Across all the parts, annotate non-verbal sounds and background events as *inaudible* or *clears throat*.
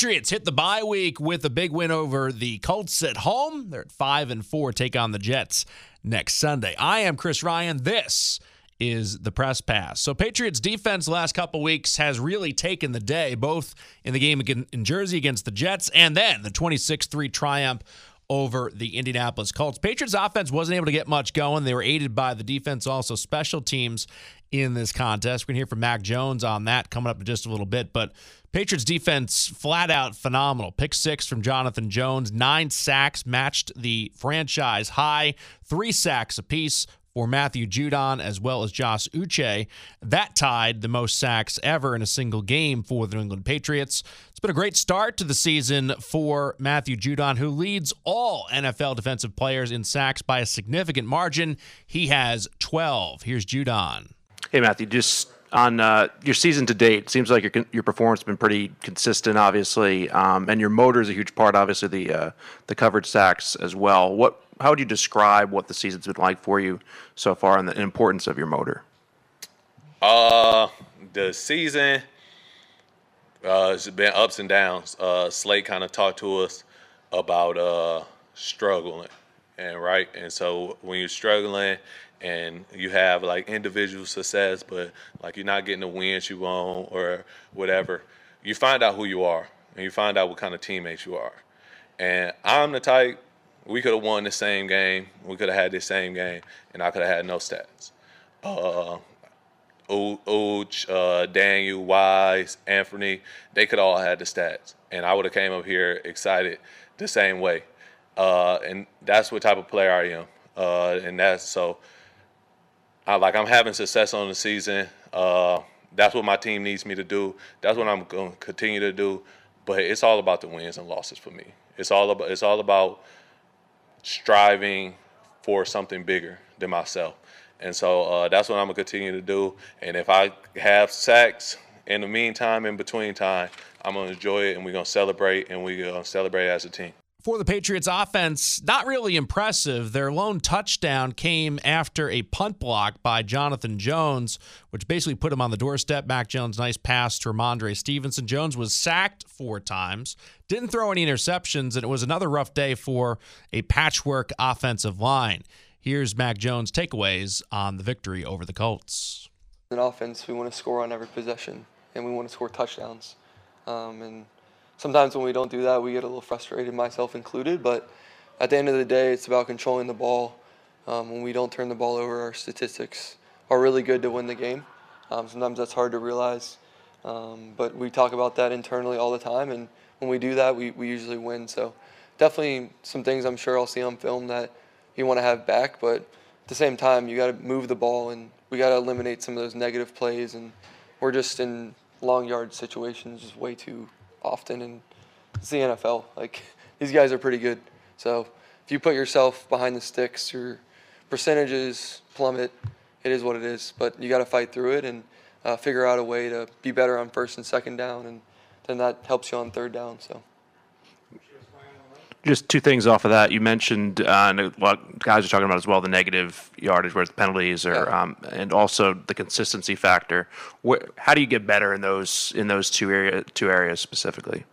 Patriots hit the bye week with a big win over the Colts at home. They're at 5 and 4 take on the Jets next Sunday. I am Chris Ryan. This is the press pass. So Patriots defense last couple weeks has really taken the day both in the game in Jersey against the Jets and then the 26-3 triumph over the Indianapolis Colts. Patriots offense wasn't able to get much going. They were aided by the defense, also special teams in this contest. We're going to hear from Mac Jones on that coming up in just a little bit. But Patriots defense flat out phenomenal. Pick six from Jonathan Jones, nine sacks matched the franchise high, three sacks apiece for Matthew Judon as well as Josh Uche. That tied the most sacks ever in a single game for the New England Patriots. It's been a great start to the season for Matthew Judon, who leads all NFL defensive players in sacks by a significant margin. He has 12. Here's Judon. Hey, Matthew, just on uh, your season to date, seems like your your performance has been pretty consistent, obviously, um, and your motor is a huge part. Obviously, the uh, the covered sacks as well. What how would you describe what the season's been like for you so far and the importance of your motor? Uh, the season uh, it's been ups and downs. Uh, Slate kind of talked to us about uh, struggling, and right, and so when you're struggling and you have like individual success, but like you're not getting the wins you want or whatever, you find out who you are and you find out what kind of teammates you are. And I'm the type we could have won the same game. We could have had the same game, and I could have had no stats. Uh, Uch, uh, Daniel, Wise, Anthony, they could all have had the stats, and I would have came up here excited the same way. Uh, and that's what type of player I am. Uh, and that's so. I like I'm having success on the season. Uh, that's what my team needs me to do. That's what I'm going to continue to do. But it's all about the wins and losses for me. It's all about. It's all about striving for something bigger than myself. And so uh, that's what I'm gonna continue to do. And if I have sacks in the meantime, in between time, I'm gonna enjoy it, and we're gonna celebrate, and we're gonna celebrate as a team for the Patriots offense, not really impressive. Their lone touchdown came after a punt block by Jonathan Jones, which basically put him on the doorstep. Mac Jones, nice pass to Rhamondre Stevenson. Jones was sacked four times, didn't throw any interceptions, and it was another rough day for a patchwork offensive line. Here's Mac Jones' takeaways on the victory over the Colts. In offense, we want to score on every possession, and we want to score touchdowns. Um, and sometimes when we don't do that, we get a little frustrated, myself included. But at the end of the day, it's about controlling the ball. Um, when we don't turn the ball over, our statistics are really good to win the game. Um, sometimes that's hard to realize, um, but we talk about that internally all the time, and when we do that, we, we usually win. So definitely some things I'm sure I'll see on film that you want to have back, but at the same time, you got to move the ball and we got to eliminate some of those negative plays, and we're just in long yard situations just way too often, and it's the NFL. Like *laughs* these guys are pretty good. So if you put yourself behind the sticks, your percentages plummet. It is what it is. But you got to fight through it and uh, figure out a way to be better on first and second down, and then that helps you on third down. So. Just two things off of that. You mentioned, uh, and what guys are talking about as well, the negative yardage, where the penalties are, yeah. um, and also the consistency factor. Where, how do you get better in those in those two area two areas specifically?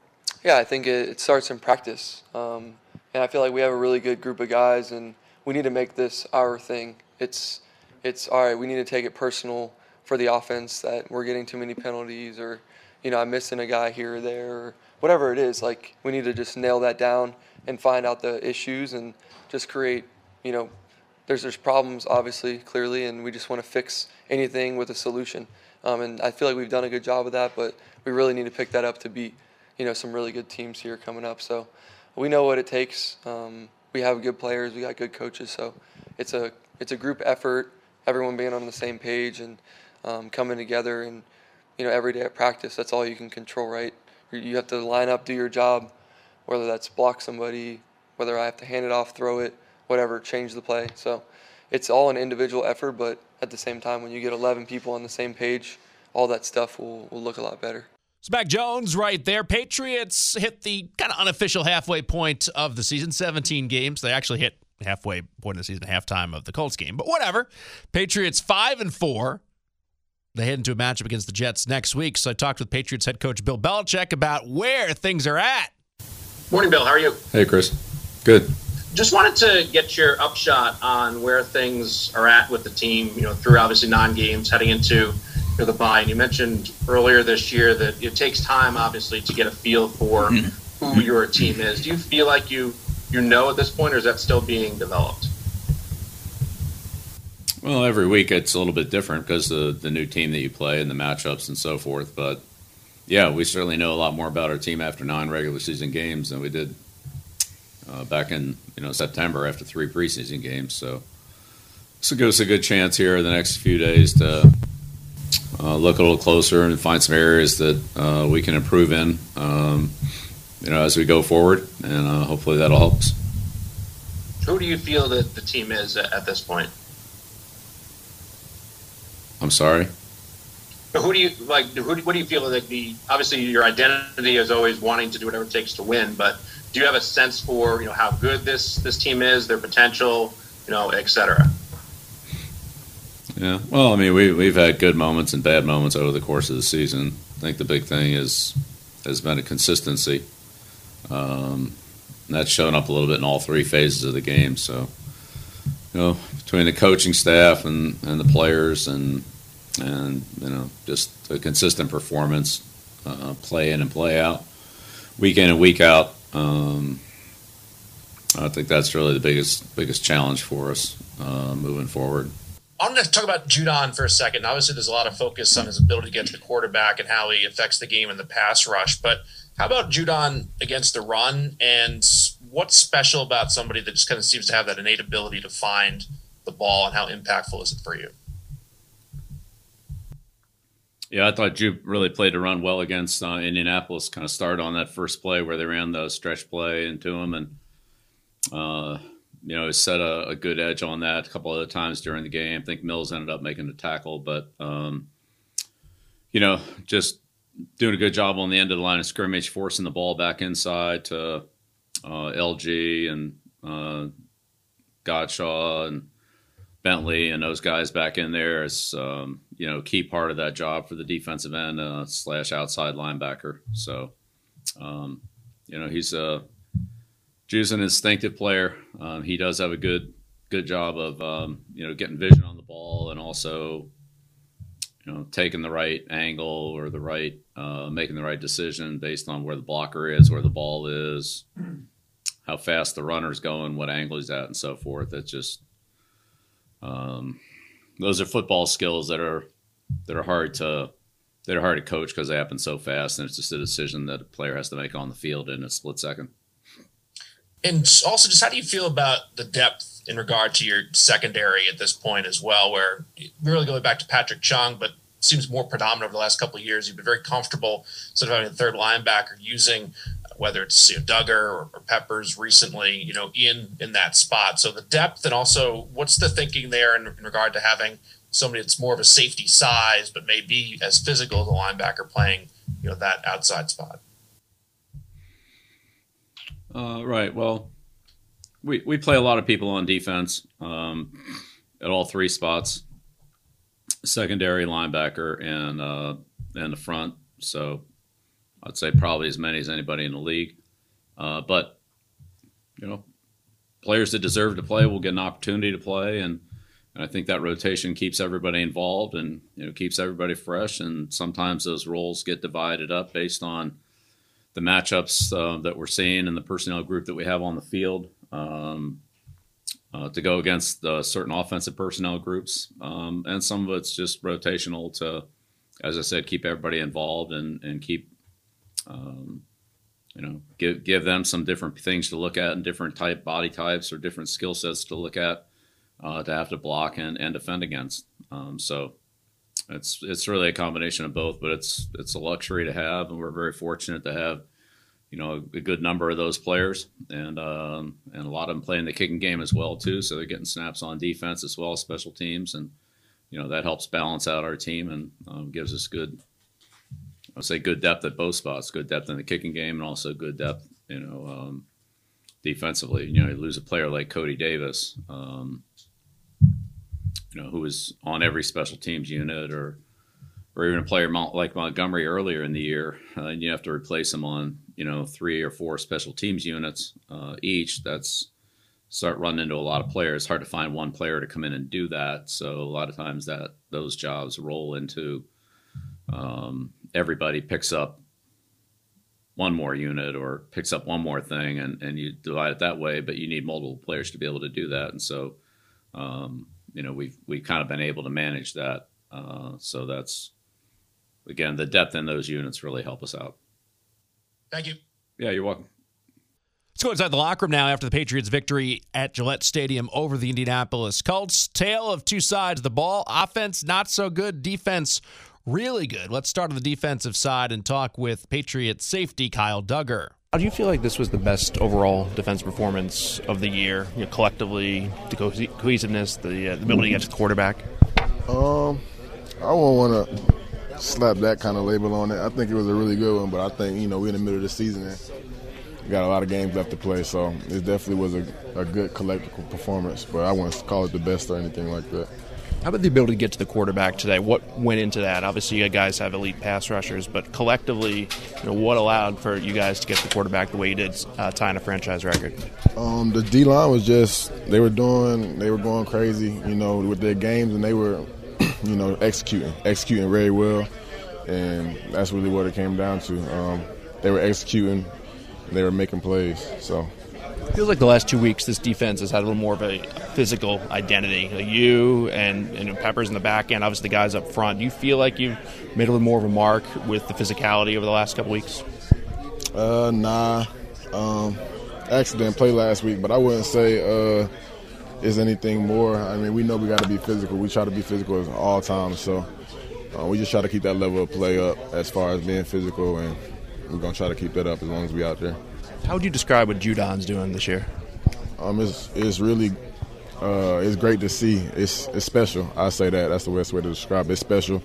Yeah, I think it, it starts in practice, um, and I feel like we have a really good group of guys, and we need to make this our thing. It's it's all right. We need to take it personal for the offense that we're getting too many penalties, or you know, I'm missing a guy here or there, or whatever it is. Like we need to just nail that down and find out the issues and just create, you know, there's there's problems obviously clearly, and we just want to fix anything with a solution. Um, and I feel like we've done a good job of that, but we really need to pick that up to beat, you know, some really good teams here coming up. So we know what it takes. Um, we have good players, we got good coaches, so it's a it's a group effort. Everyone being on the same page and um, coming together, and you know, every day at practice. That's all you can control, right? You have to line up, do your job, whether that's block somebody, whether I have to hand it off, throw it, whatever, change the play. So it's all an individual effort, but at the same time, when you get 11 people on the same page, all that stuff will, will look a lot better. It's Mac Jones right there. Patriots hit the kind of unofficial halfway point of the season, 17 games. They actually hit halfway point of the season, halftime of the Colts game, but whatever. Patriots five and four. They head into a matchup against the Jets next week. So I talked with Patriots head coach Bill Belichick about where things are at. Morning, Bill. How are you? Hey, Chris. Good. Just wanted to get your upshot on where things are at with the team. You know, through obviously nine games, heading into you know, the bye. And you mentioned earlier this year that it takes time, obviously, to get a feel for mm-hmm. who your team is. Do you feel like you you know at this point, or is that still being developed? Well, every week it's a little bit different because the the new team that you play and the matchups and so forth. But yeah, we certainly know a lot more about our team after nine regular season games than we did uh, back in you know September after three preseason games. So this will give us a good chance here in the next few days to uh, look a little closer and find some areas that uh, we can improve in. Um, you know, as we go forward, and uh, hopefully that'll help. Who do you feel that the team is at this point? I'm sorry. But who do you like? Who, what do you feel like the? Obviously, your identity is always wanting to do whatever it takes to win. But do you have a sense for you know how good this this team is, their potential, you know, et cetera? Yeah. Well, I mean, we we've had good moments and bad moments over the course of the season. I think the big thing is has been a consistency. Um, that's shown up a little bit in all three phases of the game. So, you know, between the coaching staff and, and the players and and you know just a consistent performance, uh, play in and play out, week in and week out. Um, I think that's really the biggest biggest challenge for us uh, moving forward. I want to talk about Judon for a second. Obviously, there's a lot of focus on his ability to get to the quarterback and how he affects the game in the pass rush. But how about Judon against the run? And what's special about somebody that just kind of seems to have that innate ability to find the ball, and how impactful is it for you? Yeah, I thought Jupe really played to run well against uh, Indianapolis. Kind of started on that first play where they ran the stretch play into him, and uh, you know, set a, a, good edge on that a couple other times during the game. I think Mills ended up making a tackle, but um, you know, just doing a good job on the end of the line of scrimmage, forcing the ball back inside to uh, LG and uh, Godchaux and Bentley and those guys back in there um, you know key part of that job for the defensive end uh, slash outside linebacker. So um, you know he's a Ju's an instinctive player. Um, he does have a good good job of um, you know getting vision on the ball and also you know taking the right angle or the right uh, making the right decision based on where the blocker is, where the ball is, how fast the runner's going, what angle he's at, and so forth. It's just um, those are football skills that are that are hard to that are hard to coach because they happen so fast, and it's just a decision that a player has to make on the field in a split second. And also, just how do you feel about the depth in regard to your secondary at this point as well? Where really going back to Patrick Chung, but seems more predominant over the last couple of years. You've been very comfortable sort of having a third linebacker using whether it's you know, Dugger or, or, Peppers recently, you know, in in that spot. So the depth and also what's the thinking there in, in regard to having somebody that's more of a safety size but may be as physical as a linebacker playing, you know, that outside spot. Uh, right. Well, we we play a lot of people on defense um, at all three spots, secondary, linebacker, and uh, and the front. So I'd say probably as many as anybody in the league. Uh, but you know, players that deserve to play will get an opportunity to play, and, and I think that rotation keeps everybody involved and you know keeps everybody fresh. And sometimes those roles get divided up based on the matchups uh, that we're seeing and the personnel group that we have on the field. Um, uh, to go against uh, certain offensive personnel groups, um, and some of it's just rotational to, as I said, keep everybody involved and, and keep um, you know, give give them some different things to look at and different type body types or different skill sets to look at uh, to have to block and, and defend against. Um, so it's it's really a combination of both, but it's it's a luxury to have, and we're very fortunate to have you know a, good number of those players, and um, and a lot of them playing the kicking game as well too. So they're getting snaps on defense as well special teams, and you know that helps balance out our team and um, gives us good I'll say good depth at both spots, good depth in the kicking game, and also good depth, you know, um, defensively. You know, you lose a player like Cody Davis, um, you know, who was on every special teams unit or or even a player like Montgomery earlier in the year, uh, and you have to replace him on you know three or four special teams units uh, each. That's start running into a lot of players. Hard to find one player to come in and do that. So a lot of times that those jobs roll into um, everybody picks up one more unit or picks up one more thing, and and you divide it that way. But you need multiple players to be able to do that, and so um, you know we've we've kind of been able to manage that. Uh, so that's again the depth in those units really help us out. Thank you. Yeah, you're welcome. Let's go inside the locker room now after the Patriots' victory at Gillette Stadium over the Indianapolis Colts. Tale of two sides of the ball. Offense, not so good. Defense, really good. Let's start on the defensive side and talk with Patriots safety Kyle Dugger. How do you feel like this was the best overall defense performance of the year, you know, collectively, the co- cohesiveness, the, uh, the ability to get to the quarterback? Um, I won't want to slap that kind of label on it. I think it was a really good one, but I think you know we're in the middle of the season and we got a lot of games left to play, so it definitely was a, a good collective performance. But I wouldn't call it the best or anything like that. How about the ability to get to the quarterback today? What went into that? Obviously, you guys have elite pass rushers, but collectively, you know, what allowed for you guys to get the quarterback the way you did, uh, tying a franchise record? Um, the D line was just they were doing, they were going crazy, you know, with their games, and they were, *clears throat* you know, executing, executing very well, and that's really what it came down to. Um, they were executing, they were making plays, so feels like the last two weeks, this defense has had a little more of a physical identity. Like you and, and Peppers in the back end, obviously the guys up front. Do you feel like you've made a little more of a mark with the physicality over the last couple weeks? Uh, nah. Um, actually didn't play last week, but I wouldn't say uh, is anything more. I mean, we know we got to be physical. We try to be physical at all times, so uh, we just try to keep that level of play up as far as being physical, and we're gonna try to keep that up as long as we out there. How would you describe what Judon's doing this year? Um, it's it's really uh, it's great to see. It's it's special. I say that. That's the best way to describe it. It's special,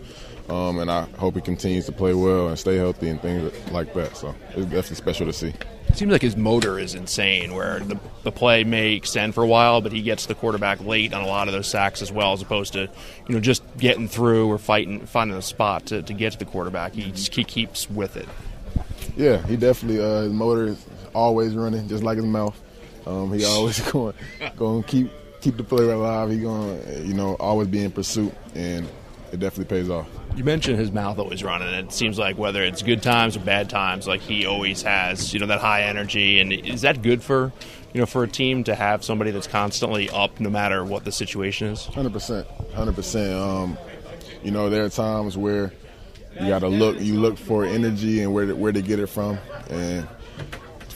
um, and I hope he continues to play well and stay healthy and things like that. So it's definitely special to see. It seems like his motor is insane, where the, the play may extend for a while, but he gets the quarterback late on a lot of those sacks as well, as opposed to you know just getting through or fighting finding a spot to, to get to the quarterback. He just, he keeps with it. Yeah, he definitely uh, his motor always running, just like his mouth. Um, he always *laughs* going going keep keep the player alive. He going you know always be in pursuit, and it definitely pays off. You mentioned his mouth always running. It seems like whether it's good times or bad times, like he always has you know that high energy. And is that good for you know for a team to have somebody that's constantly up no matter what the situation is? Hundred percent, hundred percent. Um, you know there are times where you got to look you look for energy and where to, where to get it from and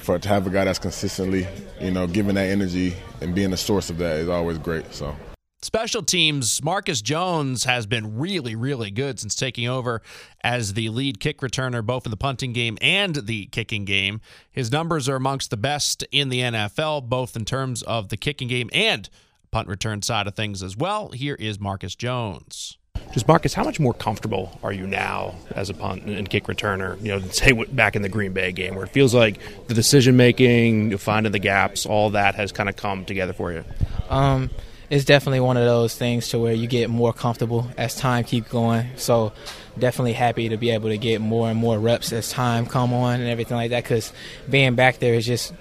for to have a guy that's consistently, you know, giving that energy and being the source of that is always great. So. Special teams, Marcus Jones has been really, really good since taking over as the lead kick returner, both in the punting game and the kicking game. His numbers are amongst the best in the NFL, both in terms of the kicking game and punt return side of things as well. Here is Marcus Jones. Just Marcus, how much more comfortable are you now as a punt and kick returner? You know, say back in the Green Bay game, where it feels like the decision making, finding the gaps, all that has kind of come together for you. Um, it's definitely one of those things to where you get more comfortable as time keeps going. So definitely happy to be able to get more and more reps as time come on and everything like that. Because being back there is just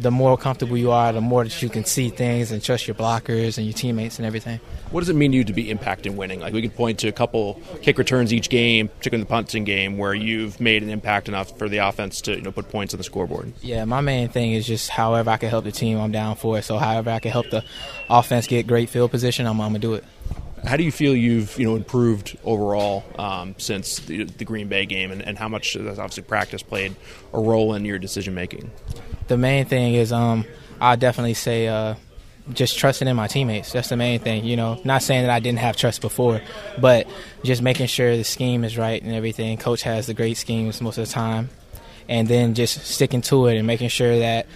the more comfortable you are, the more that you can see things and trust your blockers and your teammates and everything. What does it mean to you to be impacting winning? Like we could point to a couple kick returns each game, particularly in the punting game, where you've made an impact enough for the offense to you know put points on the scoreboard. Yeah, my main thing is just however I can help the team, I'm down for it. So however I can help the offense get great field position, I'm, I'm gonna do it. How do you feel you've you know improved overall um, since the, the, Green Bay game, and, and how much has obviously practice played a role in your decision making? The main thing is um, I definitely say uh, just trusting in my teammates. That's the main thing. You know, not saying that I didn't have trust before, but just making sure the scheme is right and everything. Coach has the great schemes most of the time, and then just sticking to it and making sure that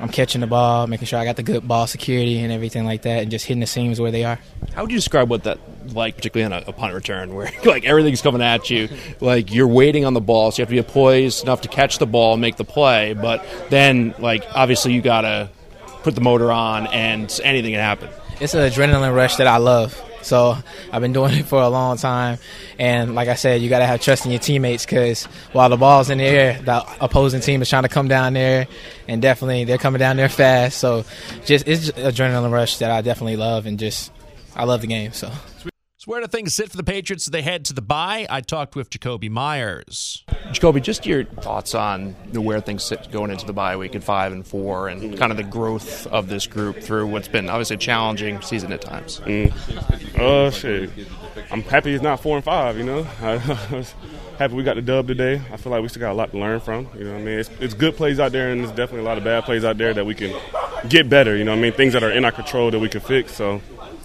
I'm catching the ball, making sure I got the good ball security and everything like that, and just hitting the seams where they are. How would you describe what that like, particularly on a, a punt return, where *laughs* like everything's coming at you, like you're waiting on the ball, so you have to be poised enough to catch the ball, and make the play, but then like obviously you gotta put the motor on, and anything can happen. It's an adrenaline rush that I love. So I've been doing it for a long time. And like I said, you got to have trust in your teammates because while the ball's in the air, the opposing team is trying to come down there. And definitely they're coming down there fast. So just it's just adrenaline rush that I definitely love. And just, I love the game. So. So where do things sit for the Patriots as they head to the bye? I talked with Jakobi Meyers. Jakobi, just your thoughts on where things sit going into the bye week at five and four, and kind of the growth of this group through what's been obviously a challenging season at times. Mm. Uh, shit. I'm happy it's not four and five. You know, *laughs* I was happy we got the dub today. I feel like we still got a lot to learn from. You know, I mean, it's, it's good plays out there, and there's definitely a lot of bad plays out there that we can get better. You know, I mean, things that are in our control that we can fix. So,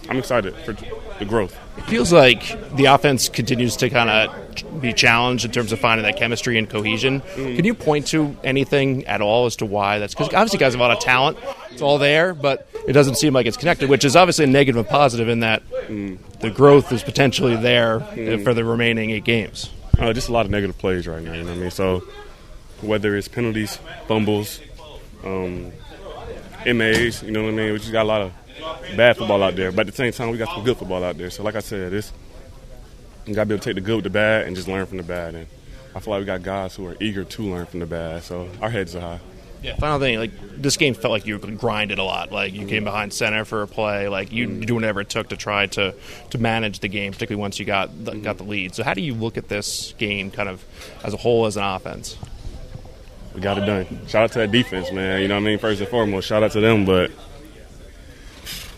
I'm excited for the growth. It feels like the offense continues to kind of be challenged in terms of finding that chemistry and cohesion. Mm. Can you point to anything at all as to why that's? Because obviously, guys have a lot of talent. It's all there, but it doesn't seem like it's connected, which is obviously a negative and positive in that mm. the growth is potentially there mm. for the remaining eight games. Uh, just a lot of negative plays right now. You know what I mean? So whether it's penalties, fumbles, um, MAs, you know what I mean? We just got a lot of bad football out there, but at the same time, we got some good football out there. So, like I said, it's you got to be able to take the good with the bad and just learn from the bad. And I feel like we got guys who are eager to learn from the bad. So our heads are high. Yeah. Final thing, like this game felt like you grinded a lot. Like you came behind center for a play. Like you mm. do whatever it took to try to to manage the game, particularly once you got the, mm-hmm. got the lead. So how do you look at this game, kind of as a whole, as an offense? We got it done. Shout out to that defense, man. You know what I mean. First and foremost, shout out to them. But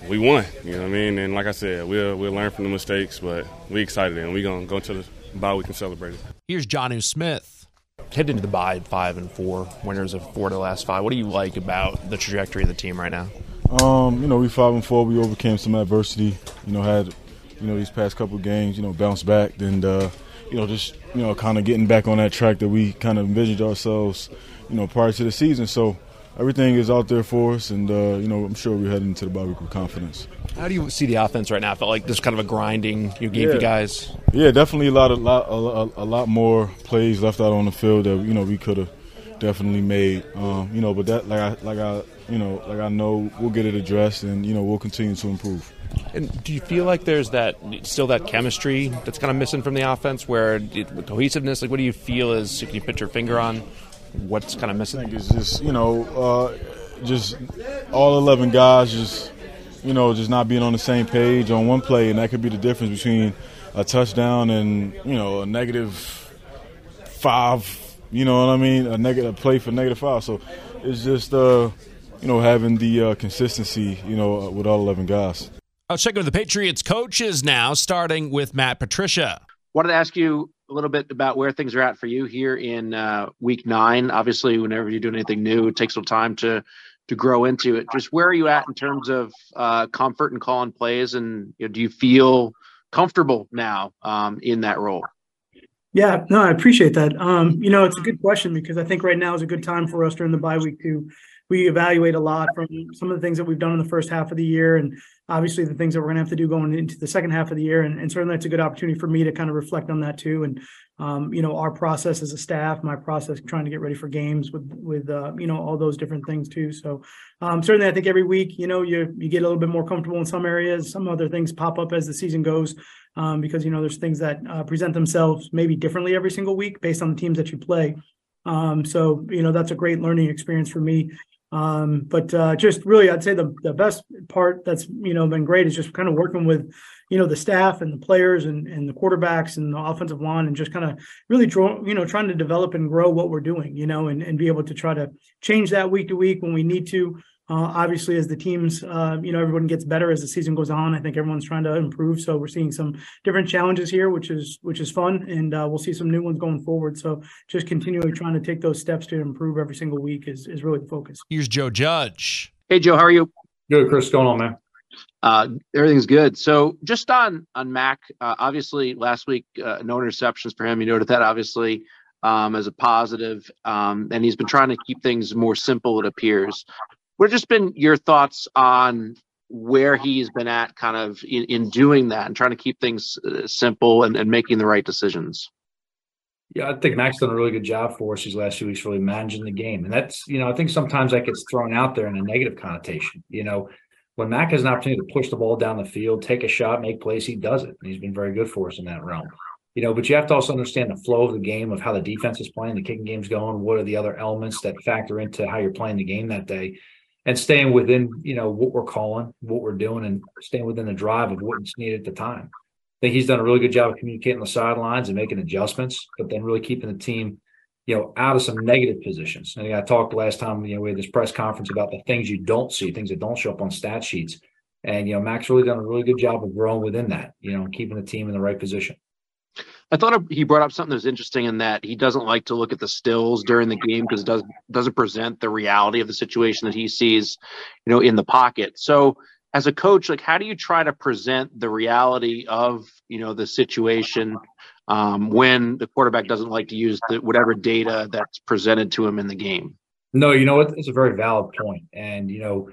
we won. You know what I mean? And like I said, we'll we'll learn from the mistakes, but we excited and we gonna go into the bye we can celebrate it. Here's Jonnu Smith. Heading into the bye five and four, winners of four to the last five. What do you like about the trajectory of the team right now? Um, you know, we five and four. We overcame some adversity. You know, had you know these past couple games. You know, bounced back and uh, you know just you know kind of getting back on that track that we kind of envisioned ourselves. You know, prior to the season. So everything is out there for us, and uh, you know I'm sure we're heading into the bye week with confidence. How do you see the offense right now? I felt like this kind of a grinding you gave yeah. you guys. Yeah, definitely a lot of lot, a, a, lot more plays left out on the field that you know we could have definitely made. Um, you know, but that like I like I you know like I know we'll get it addressed, and you know we'll continue to improve. And do you feel like there's that still that chemistry that's kind of missing from the offense, where it, cohesiveness? Like, what do you feel is? Can you put your finger on what's kind of missing? I think it's just you know, uh, just all eleven guys just you know just not being on the same page on one play, and that could be the difference between a touchdown and you know a negative five. You know what I mean? A negative play for negative five. So it's just uh, you know having the uh, consistency. You know with all eleven guys. I'll check with the Patriots coaches now, starting with Matt Patricia. Wanted to ask you a little bit about where things are at for you here in uh, week nine. Obviously, whenever you're doing anything new, it takes some time to to grow into it. Just where are you at in terms of uh, comfort and calling plays, and you know, do you feel comfortable now um, in that role? Yeah, no, I appreciate that. Um, you know, it's a good question because I think right now is a good time for us during the bye week to we evaluate a lot from some of the things that we've done in the first half of the year and obviously the things that we're going to have to do going into the second half of the year and, and certainly it's a good opportunity for me to kind of reflect on that too and um, you know our process as a staff my process trying to get ready for games with with uh, you know all those different things too so um, certainly i think every week you know you you get a little bit more comfortable in some areas some other things pop up as the season goes um, because you know there's things that uh, present themselves maybe differently every single week based on the teams that you play um, so you know that's a great learning experience for me um, but uh, just really, I'd say the the best part that's you know been great is just kind of working with you know the staff and the players and and the quarterbacks and the offensive line and just kind of really draw you know trying to develop and grow what we're doing you know and, and be able to try to change that week to week when we need to uh, obviously, as the teams, uh, you know, everyone gets better as the season goes on. I think everyone's trying to improve, so we're seeing some different challenges here, which is which is fun, and uh, we'll see some new ones going forward. So, just continually trying to take those steps to improve every single week is is really the focus. Here's Joe Judge. Hey, Joe, how are you? Good, Chris. Going on, man? Uh, everything's good. So, just on on Mac, uh, obviously last week uh, no interceptions for him. You noted that obviously um, as a positive, um, and he's been trying to keep things more simple. It appears. What just been your thoughts on where he's been at kind of in, in doing that and trying to keep things uh, simple and, and making the right decisions? Yeah, I think Mac's done a really good job for us these last few weeks, really managing the game. And that's, you know, I think sometimes that gets thrown out there in a negative connotation. You know, when Mac has an opportunity to push the ball down the field, take a shot, make plays, he does it. And he's been very good for us in that realm. You know, but you have to also understand the flow of the game of how the defense is playing, the kicking game's going, what are the other elements that factor into how you're playing the game that day, and staying within, you know, what we're calling, what we're doing, and staying within the drive of what's needed at the time. I think he's done a really good job of communicating the sidelines and making adjustments, but then really keeping the team, you know, out of some negative positions. Think I talked last time, you know, we had this press conference about the things you don't see, things that don't show up on stat sheets. And, you know, Mac's really done a really good job of growing within that, you know, keeping the team in the right position. I thought he brought up something that was interesting in that he doesn't like to look at the stills during the game because it does, doesn't present the reality of the situation that he sees, you know, in the pocket. So as a coach, like how do you try to present the reality of, you know, the situation um, when the quarterback doesn't like to use the, whatever data that's presented to him in the game? No, you know what? It's a very valid point. And, you know,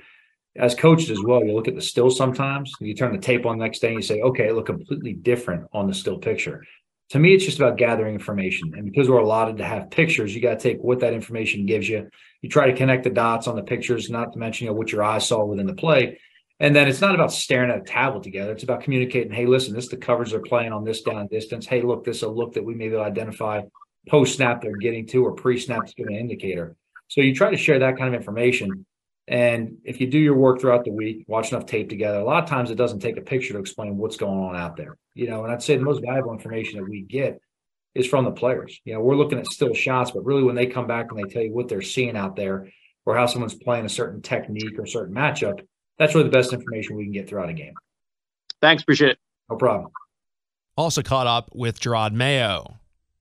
as coaches as well, you look at the still sometimes, you turn the tape on the next day and you say, okay, it looked completely different on the still picture to me, it's just about gathering information. And because we're allotted to have pictures, you got to take what that information gives you. You try to connect the dots on the pictures, not to mention you know, what your eyes saw within the play. And then it's not about staring at a tablet together. It's about communicating, hey, listen, this is the coverage they're playing on this down distance. Hey, look, this is a look that we may be able to identify post snap they're getting to or pre snap to give an indicator. So you try to share that kind of information. And if you do your work throughout the week, watch enough tape together, a lot of times it doesn't take a picture to explain what's going on out there. You know, and I'd say the most valuable information that we get is from the players. You know, we're looking at still shots, but really when they come back and they tell you what they're seeing out there or how someone's playing a certain technique or certain matchup, that's really the best information we can get throughout a game. Thanks, appreciate it. No problem. Also caught up with Jerod Mayo.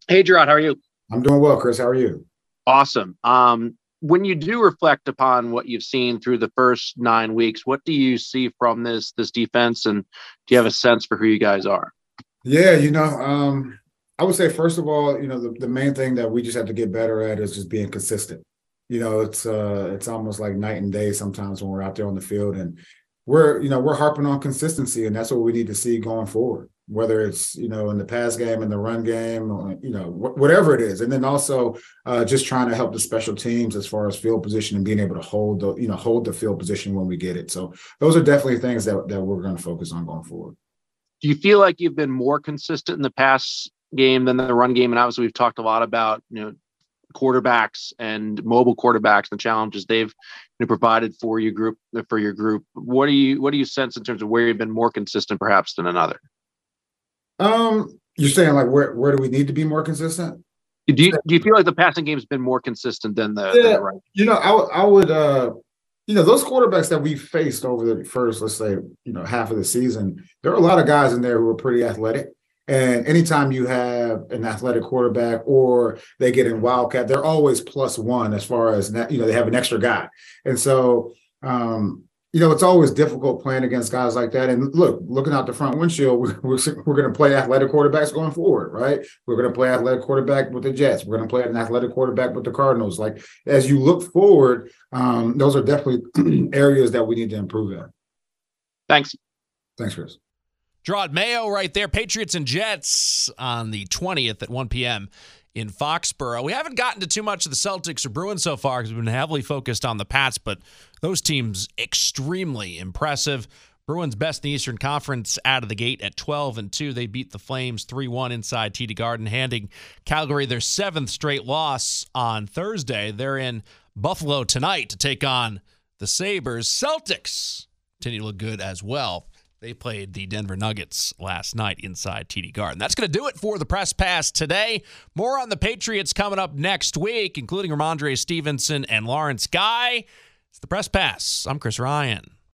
Hey, Jerod, how are you? I'm doing well, Chris. How are you? Awesome. Um, when you do reflect upon what you've seen through the first nine weeks, what do you see from this this defense, and do you have a sense for who you guys are? Yeah, you know, um, I would say first of all, you know, the, the main thing that we just have to get better at is just being consistent. You know, it's uh, it's almost like night and day sometimes when we're out there on the field, and we're you know we're harping on consistency, and that's what we need to see going forward whether it's you know in the pass game in the run game or, you know wh- whatever it is. And then also uh, just trying to help the special teams as far as field position and being able to hold the you know hold the field position when we get it. So those are definitely things that, that we're going to focus on going forward. Do you feel like you've been more consistent in the pass game than the run game? And obviously we've talked a lot about you know quarterbacks and mobile quarterbacks and the challenges they've you know, provided for your group for your group. What do you what do you sense in terms of where you've been more consistent perhaps than another um, you're saying like where where do we need to be more consistent? Do you do you feel like the passing game's been more consistent than the, yeah, than the right? You know, I, w- I would uh you know, those quarterbacks that we faced over the first, let's say, you know, half of the season, there are a lot of guys in there who are pretty athletic. And anytime you have an athletic quarterback or they get in wildcat, they're always plus one as far as you know, they have an extra guy. And so um, you know, it's always difficult playing against guys like that. And look, looking out the front windshield, *laughs* we're, we're, we're going to play athletic quarterbacks going forward, right? We're going to play athletic quarterback with the Jets. We're going to play an athletic quarterback with the Cardinals. Like as you look forward, um, those are definitely *clears throat* areas that we need to improve at. Thanks. Thanks, Chris. Jerod Mayo right there. Patriots and Jets on the 20th at 1 p.m in Foxborough. We haven't gotten to too much of the Celtics or Bruins so far because we've been heavily focused on the Pats, but those teams extremely impressive. Bruins best in the Eastern Conference out of the gate at 12 and 2. They beat the Flames 3-1 inside TD Garden, handing Calgary their seventh straight loss on Thursday. They're in Buffalo tonight to take on the Sabres. Celtics continue to look good as well. They played the Denver Nuggets last night inside TD Garden. That's going to do it for the press pass today. More on the Patriots coming up next week, including Rhamondre Stevenson and Lawrence Guy. It's the press pass. I'm Chris Ryan.